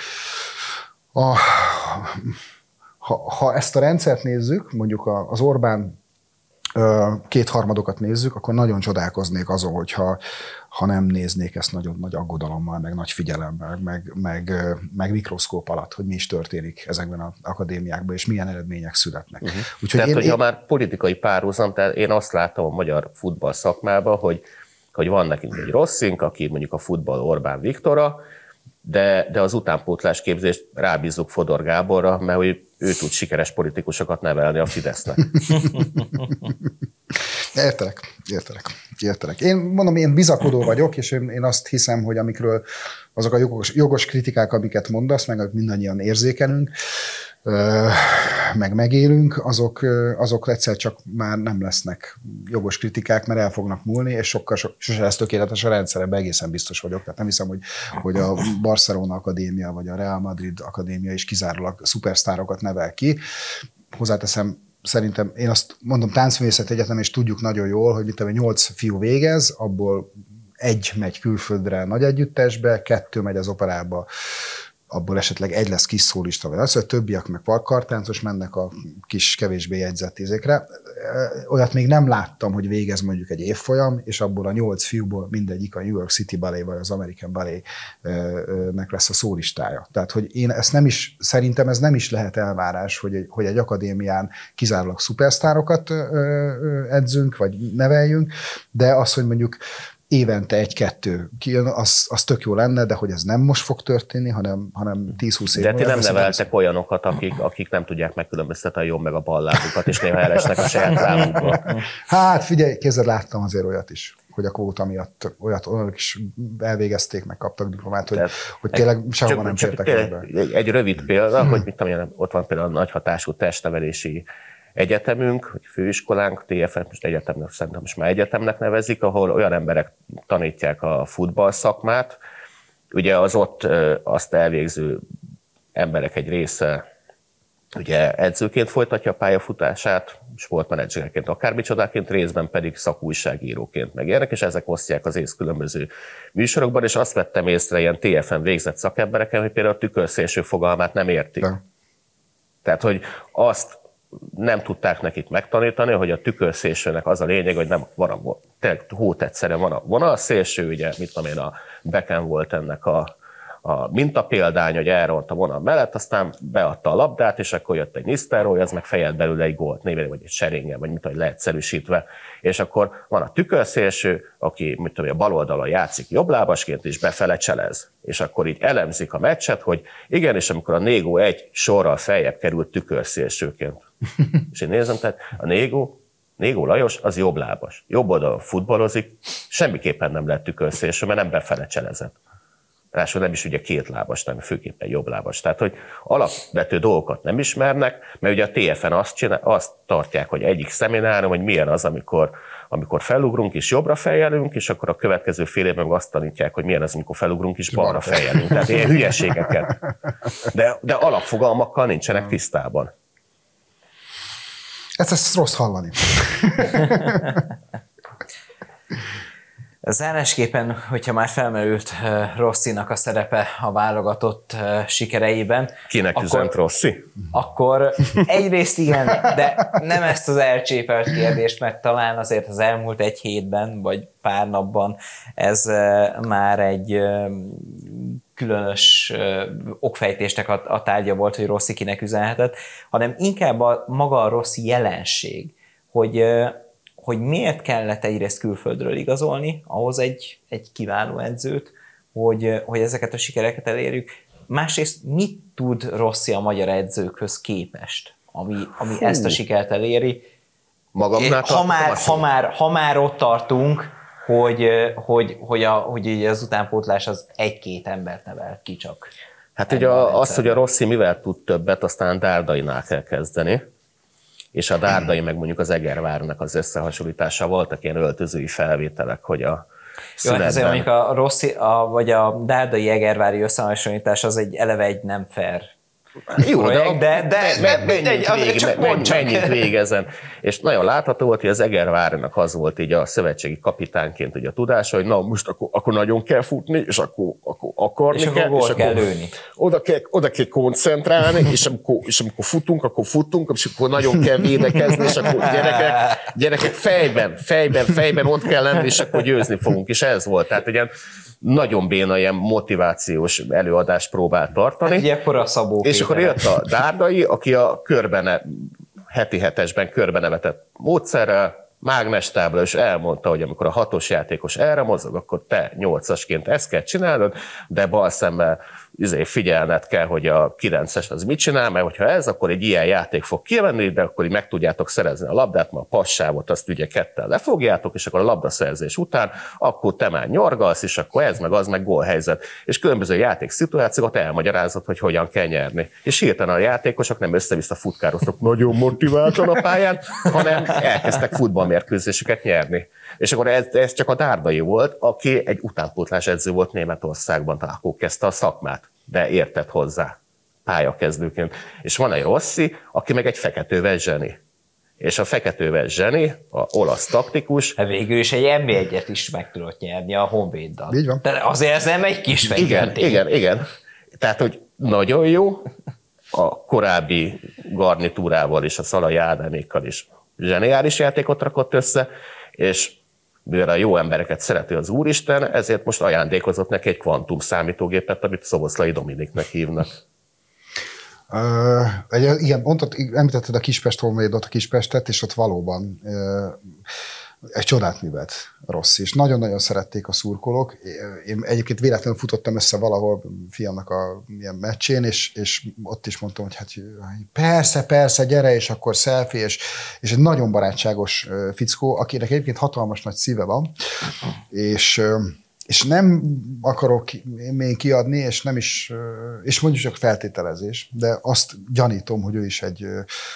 a, ha, ha ezt a rendszert nézzük, mondjuk az Orbán kétharmadokat nézzük, akkor nagyon csodálkoznék azon, hogyha ha nem néznék ezt nagyon nagy aggodalommal, meg nagy figyelemmel, meg, meg, meg mikroszkóp alatt, hogy mi is történik ezekben az akadémiákban, és milyen eredmények születnek. Uh-huh. Úgyhogy tehát, én, hogyha én... már politikai párhuzam, tehát én azt látom a magyar futball szakmában, hogy, hogy van nekünk egy rosszink, aki mondjuk a futball Orbán Viktora, de, de az utánpótlás képzést rábízzuk Fodor Gáborra, mert hogy ő tud sikeres politikusokat nevelni a Fidesznek. Értelek, értelek, értelek. Én mondom, én bizakodó vagyok, és én, én azt hiszem, hogy amikről azok a jogos, jogos kritikák, amiket mondasz, meg mindannyian érzékelünk, meg megélünk, azok, azok egyszer csak már nem lesznek jogos kritikák, mert el fognak múlni, és sokkal, so, sose lesz tökéletes a rendszerben, egészen biztos vagyok. Tehát nem hiszem, hogy, hogy a Barcelona Akadémia vagy a Real Madrid Akadémia is kizárólag szupersztárokat nevel ki. Hozzáteszem, szerintem, én azt mondom, táncművészet egyetem, és tudjuk nagyon jól, hogy mit 8 fiú végez, abból egy megy külföldre nagy együttesbe, kettő megy az operába abból esetleg egy lesz kis szólista, vagy az, hogy a többiek meg parkkartáncos mennek a kis kevésbé jegyzett izékre. Olyat még nem láttam, hogy végez mondjuk egy évfolyam, és abból a nyolc fiúból mindegyik a New York City Ballet vagy az American Ballet-nek lesz a szólistája. Tehát, hogy én ezt nem is, szerintem ez nem is lehet elvárás, hogy egy, hogy egy akadémián kizárólag szupersztárokat edzünk, vagy neveljünk, de az, hogy mondjuk évente egy-kettő kijön, az, az tök jó lenne, de hogy ez nem most fog történni, hanem, hanem 10-20 év De ti nem neveltek olyanokat, akik, akik nem tudják megkülönböztetni a jobb meg a bal lábukat, és néha elesnek a saját lábukba. Hát figyelj, kézzel láttam azért olyat is hogy a kvóta miatt olyat olyanok is elvégezték, meg kaptak diplomát, hogy, Tehát hogy tényleg sehova nem ebbe. egy, egy rövid példa, hogy mit tudom ott van például a nagy hatású testnevelési egyetemünk, vagy főiskolánk, TFM, most egyetemnek, szerintem most már egyetemnek nevezik, ahol olyan emberek tanítják a futball szakmát. Ugye az ott azt elvégző emberek egy része ugye edzőként folytatja a pályafutását, sportmenedzserként, akármicsodáként, részben pedig szakújságíróként megérnek, és ezek osztják az ész különböző műsorokban, és azt vettem észre ilyen TFN végzett szakembereken, hogy például a tükörszélső fogalmát nem értik. De. Tehát, hogy azt nem tudták nekik megtanítani, hogy a tükörszélsőnek az a lényeg, hogy nem van a, tényleg egyszerűen van a vonalszélső, ugye, mit tudom én, a beken volt ennek a, a mintapéldány, hogy elront a vonal mellett, aztán beadta a labdát, és akkor jött egy Nisztelrooy, az meg fejelt belőle egy gólt, névére, vagy egy serénge, vagy mit tudom, leegyszerűsítve. És akkor van a tükörszélső, aki mit tudom, a bal oldalon játszik jobblábasként, és befele cselez. És akkor így elemzik a meccset, hogy igen, és amikor a Négó egy sorral feljebb került tükörszélsőként. és én nézem, tehát a Négó Négó Lajos az jobblábas. Jobb oldalon futballozik, semmiképpen nem lett tükörszélső, mert nem befele cselezett. Ráadásul nem is ugye két lábas, hanem főképpen jobb lábas. Tehát, hogy alapvető dolgokat nem ismernek, mert ugye a TFN azt, csinál, azt tartják, hogy egyik szeminárom, hogy milyen az, amikor, amikor felugrunk és jobbra fejelünk, és akkor a következő fél évben meg azt tanítják, hogy milyen az, amikor felugrunk és balra fejelünk. Tehát ilyen hülyeségeket. De, de alapfogalmakkal nincsenek tisztában. Ezt, ezt rossz hallani. Zárásképpen, hogyha már felmerült Rosszinak a szerepe a válogatott sikereiben, Kinek akkor, üzent Rossi? akkor egyrészt igen, de nem ezt az elcsépelt kérdést, mert talán azért az elmúlt egy hétben, vagy pár napban ez már egy különös okfejtésnek a, tárgya volt, hogy Rossi kinek üzenhetett, hanem inkább a maga a Rossi jelenség, hogy hogy miért kellett egyrészt külföldről igazolni, ahhoz egy, egy kiváló edzőt, hogy, hogy ezeket a sikereket elérjük. Másrészt mit tud Rossi a magyar edzőkhöz képest, ami, ami ezt a sikert eléri? Magamnál ha már, ha, már, ha már ott tartunk, hogy, hogy, hogy, a, hogy az utánpótlás az egy-két embert nevelt ki csak. Hát ugye az, hogy a Rossi mivel tud többet, aztán Dárdainál kell kezdeni és a Dárdai meg mondjuk az Egervárnak az összehasonlítása. Voltak ilyen öltözői felvételek, hogy a jó, hát azért mondjuk a Rossi, a, vagy a Dárdai Egervári összehasonlítás az egy eleve egy nem fair jó, projekt, de, de, de, de menjünk, végig, csak menjünk, menjünk végig ezen. És nagyon látható volt, hogy az Egervárnak az volt így a szövetségi kapitánként ugye a tudása, hogy na most akkor, akkor nagyon kell futni, és akkor, akkor akarni és kell, akkor és kell lőni. Oda kell, oda kell koncentrálni, és amikor, és amikor futunk, akkor futunk, és akkor nagyon kell védekezni, és akkor gyerekek, gyerekek fejben, fejben, fejben ott kell lenni, és akkor győzni fogunk. És ez volt. Tehát ugye nagyon béna ilyen motivációs előadást próbált tartani. Hát, ugye akkor a Szabó És akkor jött a Dárdai, aki a körbene, heti hetesben körbenevetett módszerrel, mágnestábla, és elmondta, hogy amikor a hatos játékos erre mozog, akkor te nyolcasként ezt kell csinálnod, de bal szemmel izé, figyelned kell, hogy a 9-es az mit csinál, mert hogyha ez, akkor egy ilyen játék fog kimenni, de akkor így meg tudjátok szerezni a labdát, mert a passávot azt ugye kettel lefogjátok, és akkor a labdaszerzés után, akkor te már nyargalsz, és akkor ez meg az meg gólhelyzet. És különböző játék szituációkat elmagyarázod, hogy hogyan kell nyerni. És hirtelen a játékosok nem össze-vissza futkároztak nagyon motiváltan a pályán, hanem elkezdtek futballmérkőzéseket nyerni. És akkor ez, ez csak a Dárdai volt, aki egy utánpótlás edző volt Németországban, tehát akkor kezdte a szakmát, de értett hozzá pályakezdőként. És van egy Rossi, aki meg egy feketővel zseni. És a feketővel zseni, a olasz taktikus. Hát végül is egy nb 1 is meg tudott nyerni a Honvéddal. Így van. De azért ez nem egy kis Igen, igen, igen. Tehát, hogy nagyon jó, a korábbi garnitúrával és a Szalai Ádámékkal is zseniális játékot rakott össze, és mivel a jó embereket szereti az Úristen, ezért most ajándékozott neki egy kvantum számítógépet, amit Szoboszlai Dominiknek hívnak. Uh, igen, mondtad, említetted a Kispest Honvédot, a Kispestet, és ott valóban uh, egy csodát művelt Rossi, és nagyon-nagyon szerették a szurkolók. Én egyébként véletlenül futottam össze valahol fiamnak a ilyen meccsén, és, és ott is mondtam, hogy hát persze, persze, gyere, és akkor selfie, és, és egy nagyon barátságos fickó, akinek egyébként hatalmas nagy szíve van, és és nem akarok még kiadni, és nem is, és mondjuk csak feltételezés, de azt gyanítom, hogy ő is egy,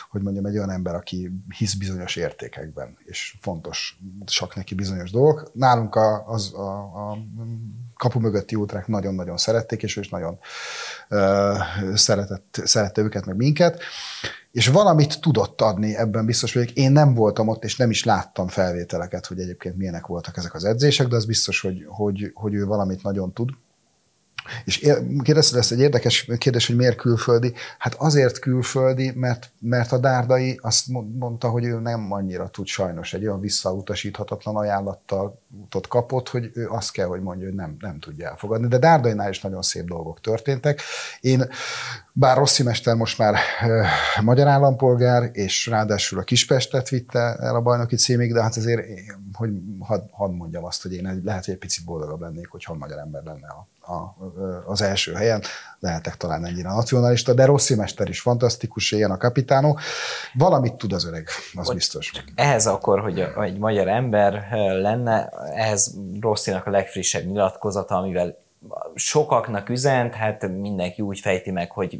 hogy mondjam, egy olyan ember, aki hisz bizonyos értékekben, és fontos csak neki bizonyos dolgok. Nálunk a, a, a kapu mögötti útrák nagyon-nagyon szerették, és ő is nagyon uh, szeretett, szerette őket, meg minket és valamit tudott adni, ebben biztos vagyok. Én nem voltam ott, és nem is láttam felvételeket, hogy egyébként milyenek voltak ezek az edzések, de az biztos, hogy, hogy, hogy ő valamit nagyon tud. És kérdezted ezt egy érdekes kérdés, hogy miért külföldi? Hát azért külföldi, mert, mert a Dárdai azt mondta, hogy ő nem annyira tud sajnos egy olyan visszautasíthatatlan ajánlattal kapott, hogy ő azt kell, hogy mondja, hogy nem, nem tudja elfogadni. De Dárdainál is nagyon szép dolgok történtek. Én, bár Rossi Mester most már e, magyar állampolgár, és ráadásul a Kispestet vitte el a bajnoki címig, de hát azért, hogy hadd had mondjam azt, hogy én lehet, hogy egy picit boldogabb lennék, hogyha magyar ember lenne a a, az első helyen, lehetek talán ennyire nacionalista, de Rossi Mester is fantasztikus, ilyen a kapitánó. Valamit tud az öreg, az hogy biztos. Ehhez akkor, hogy egy magyar ember lenne, ehhez Rosszinak a legfrissebb nyilatkozata, amivel sokaknak üzent, hát mindenki úgy fejti meg, hogy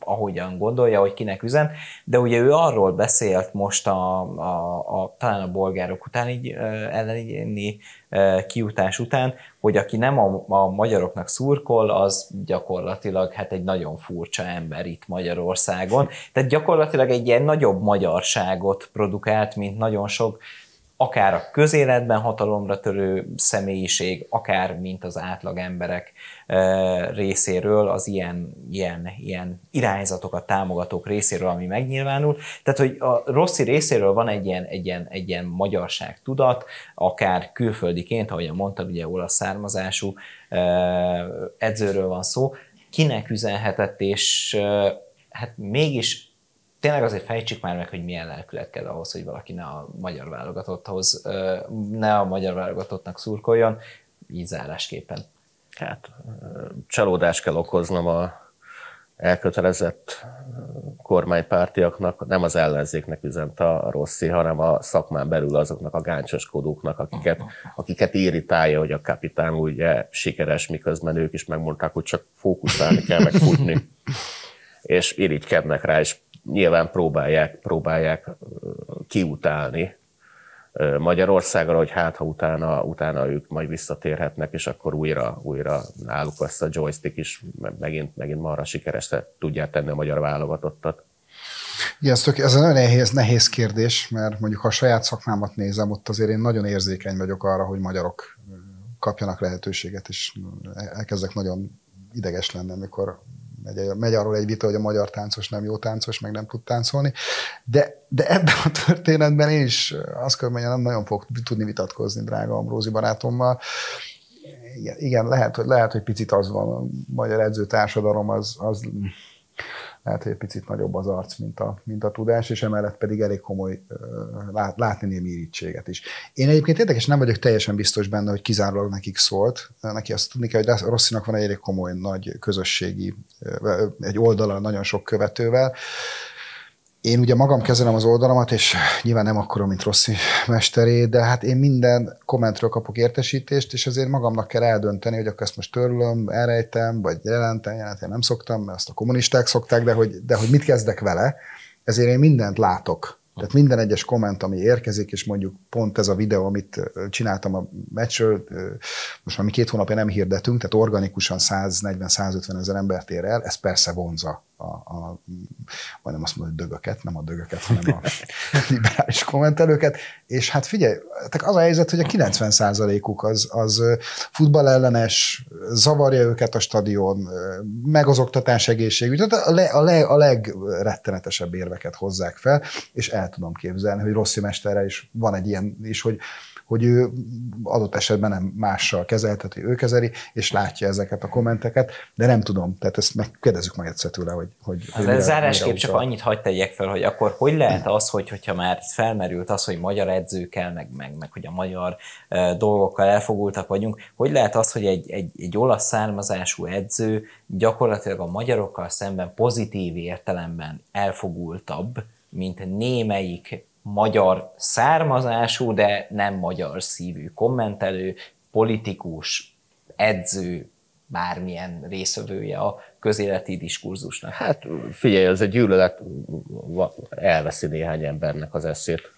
ahogyan gondolja, hogy kinek üzent, de ugye ő arról beszélt most a, a, a talán a bolgárok utáni elleni kiutás után, hogy aki nem a, a magyaroknak szurkol, az gyakorlatilag hát egy nagyon furcsa ember itt Magyarországon. Tehát gyakorlatilag egy ilyen nagyobb magyarságot produkált, mint nagyon sok akár a közéletben hatalomra törő személyiség, akár mint az átlag emberek részéről, az ilyen, ilyen, ilyen irányzatokat támogatók részéről, ami megnyilvánul. Tehát, hogy a Rossi részéről van egy ilyen, egy ilyen, egy ilyen magyarság tudat, akár külföldiként, ahogyan mondtam, ugye olasz származású edzőről van szó, kinek üzenhetett, és hát mégis tényleg azért fejtsük már meg, hogy milyen lelkület kell ahhoz, hogy valaki ne a magyar válogatotthoz, ne a magyar válogatottnak szurkoljon, így zárásképpen. Hát csalódást kell okoznom a elkötelezett kormánypártiaknak, nem az ellenzéknek üzent a Rossi, hanem a szakmán belül azoknak a gáncsoskodóknak, akiket, akiket irritálja, hogy a kapitán ugye sikeres, miközben ők is megmondták, hogy csak fókuszálni kell, meg futni. és irigykednek rá, és nyilván próbálják, próbálják kiutálni Magyarországra, hogy hát ha utána, utána ők majd visszatérhetnek, és akkor újra, újra náluk azt a joystick is megint, megint marra sikeresre tudják tenni a magyar válogatottat. Igen, ez, tök, ez egy nagyon nehéz, nehéz kérdés, mert mondjuk ha a saját szakmámat nézem, ott azért én nagyon érzékeny vagyok arra, hogy magyarok kapjanak lehetőséget, és elkezdek nagyon ideges lenni, amikor megy, megy arról egy vita, hogy a magyar táncos nem jó táncos, meg nem tud táncolni, de, de ebben a történetben én is azt kell mondjam, nem nagyon fog tudni vitatkozni drága Ambrózi barátommal. Igen, igen lehet, hogy, lehet, hogy picit az van, a magyar edzőtársadalom az, az lehet, hogy egy picit nagyobb az arc, mint a, mint a tudás, és emellett pedig elég komoly lát, látni némi irítséget is. Én egyébként érdekes, nem vagyok teljesen biztos benne, hogy kizárólag nekik szólt. Neki azt tudni kell, hogy Rosszinak van egy elég komoly nagy közösségi, egy oldala nagyon sok követővel, én ugye magam kezelem az oldalamat, és nyilván nem akkor, mint Rossi mesteré, de hát én minden kommentről kapok értesítést, és azért magamnak kell eldönteni, hogy akkor ezt most törlöm, elrejtem, vagy jelentem, jelentem nem szoktam, mert azt a kommunisták szokták, de hogy, de hogy mit kezdek vele, ezért én mindent látok tehát minden egyes komment, ami érkezik, és mondjuk pont ez a videó, amit csináltam a meccsről, most már mi két hónapja nem hirdetünk, tehát organikusan 140-150 ezer embert ér el, ez persze vonza a, a majdnem azt mondom, hogy dögöket, nem a dögöket, hanem a liberális kommentelőket, és hát figyelj, tehát az a helyzet, hogy a 90% uk az, az futballellenes, zavarja őket a stadion, meg az oktatás egészségügy, tehát a, le, a, le, a legrettenetesebb érveket hozzák fel, és el tudom képzelni, hogy Rossi mesterre is van egy ilyen is, hogy hogy ő adott esetben nem mással kezelteti, ő kezeli, és látja ezeket a kommenteket, de nem tudom, tehát ezt megkérdezzük meg egyszer tőle, hogy... hogy az hogy zárásképp csak annyit hagyd tegyek fel, hogy akkor hogy lehet az, hogy, hogyha már felmerült az, hogy magyar edzőkkel, meg, meg, meg hogy a magyar uh, dolgokkal elfogultak vagyunk, hogy lehet az, hogy egy, egy, egy olasz származású edző gyakorlatilag a magyarokkal szemben pozitív értelemben elfogultabb, mint némelyik magyar származású, de nem magyar szívű kommentelő, politikus, edző, bármilyen részövője a közéleti diskurzusnak. Hát figyelj, ez egy gyűlölet elveszi néhány embernek az eszét.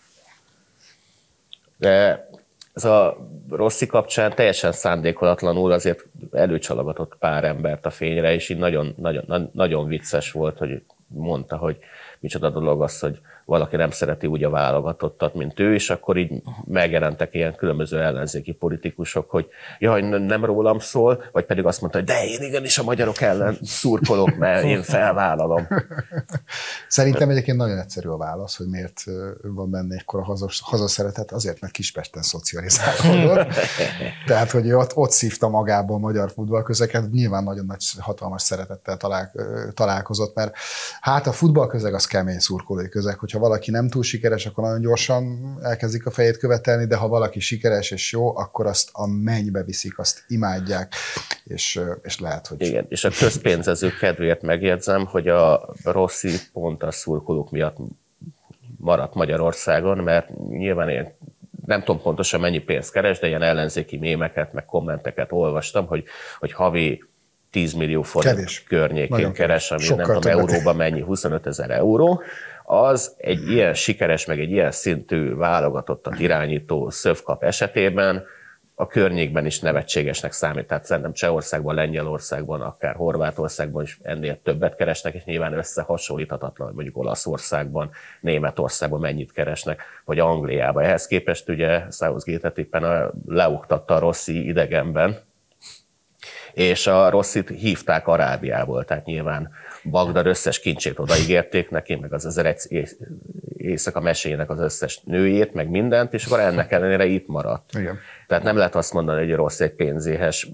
De ez a Rossi kapcsán teljesen szándékolatlanul azért előcsalogatott pár embert a fényre, és így nagyon, nagyon, nagyon vicces volt, hogy mondta, hogy micsoda dolog az, hogy valaki nem szereti úgy a válogatottat, mint ő, és akkor így megjelentek ilyen különböző ellenzéki politikusok, hogy jaj, nem rólam szól, vagy pedig azt mondta, hogy de én igenis a magyarok ellen szurkolok, mert én felvállalom. Szerintem egyébként nagyon egyszerű a válasz, hogy miért van benne egykor a hazas, hazaszeretet, azért, mert Kispesten szocializálódott. Tehát, hogy ott, ott szívta magában a magyar futballközeket, nyilván nagyon nagy, hatalmas szeretettel talál, találkozott, mert hát a futballközeg az kemény szurkolói közeg, hogyha valaki nem túl sikeres, akkor nagyon gyorsan elkezdik a fejét követelni, de ha valaki sikeres és jó, akkor azt a mennybe viszik, azt imádják, és, és lehet, hogy... Igen, és a közpénzezők kedvéért megjegyzem, hogy a Rossi pont a szurkolók miatt maradt Magyarországon, mert nyilván én nem tudom pontosan mennyi pénzt keres, de ilyen ellenzéki mémeket, meg kommenteket olvastam, hogy, hogy havi 10 millió forint Kevés. környékén Nagyon keres, ami Sokkal nem tudom, euróban mennyi, 25 ezer euró, az egy ilyen sikeres, meg egy ilyen szintű válogatottat irányító szövkap esetében a környékben is nevetségesnek számít. Tehát szerintem Csehországban, Lengyelországban, akár Horvátországban is ennél többet keresnek, és nyilván összehasonlíthatatlan, hogy mondjuk Olaszországban, Németországban mennyit keresnek, vagy Angliában. Ehhez képest ugye Southgate-et éppen leuktatta a Rossi idegenben, és a Rosszit hívták Arábiából, tehát nyilván Bagdad összes kincsét odaígérték neki, meg az ezer egy éjszaka meséjének az összes nőjét, meg mindent, és akkor ennek ellenére itt maradt. Igen. Tehát nem lehet azt mondani, hogy rossz egy pénzéhes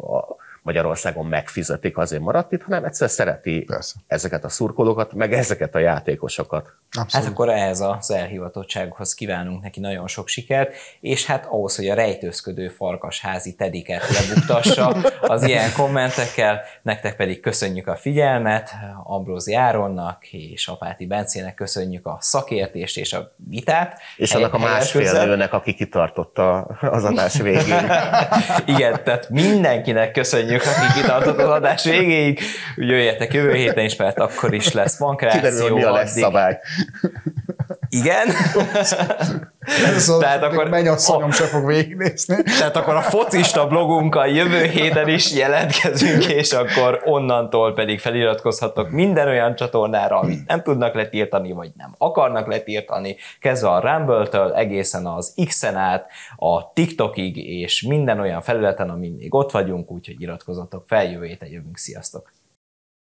Magyarországon megfizetik, azért maradt itt, hanem egyszer szereti Persze. ezeket a szurkolókat, meg ezeket a játékosokat. Abszolút. Hát akkor ehhez az elhivatottsághoz kívánunk neki nagyon sok sikert, és hát ahhoz, hogy a rejtőzködő farkasházi tediket lebuktassa az ilyen kommentekkel, nektek pedig köszönjük a figyelmet, Ambrózi Áronnak és Apáti Bencének köszönjük a szakértést és a vitát. És annak a másfél nőnek, aki kitartotta az adás végén. Igen, tehát mindenkinek köszönjük, aki kitartott az adás végéig. Jöjjetek jövő héten is, mert akkor is lesz bankráció. Kiderül, mi a lesz szabály. Igen. Ez az, tehát akkor mennyasszonyom se fog végignézni. Tehát akkor a focista blogunkkal jövő héten is jelentkezünk, és akkor onnantól pedig feliratkozhatok minden olyan csatornára, amit nem tudnak letiltani, vagy nem akarnak letiltani, kezdve a Rumble-től egészen az X-en át, a TikTokig, és minden olyan felületen, amin még ott vagyunk, úgyhogy iratkozzatok fel, jövő héten jövünk, sziasztok!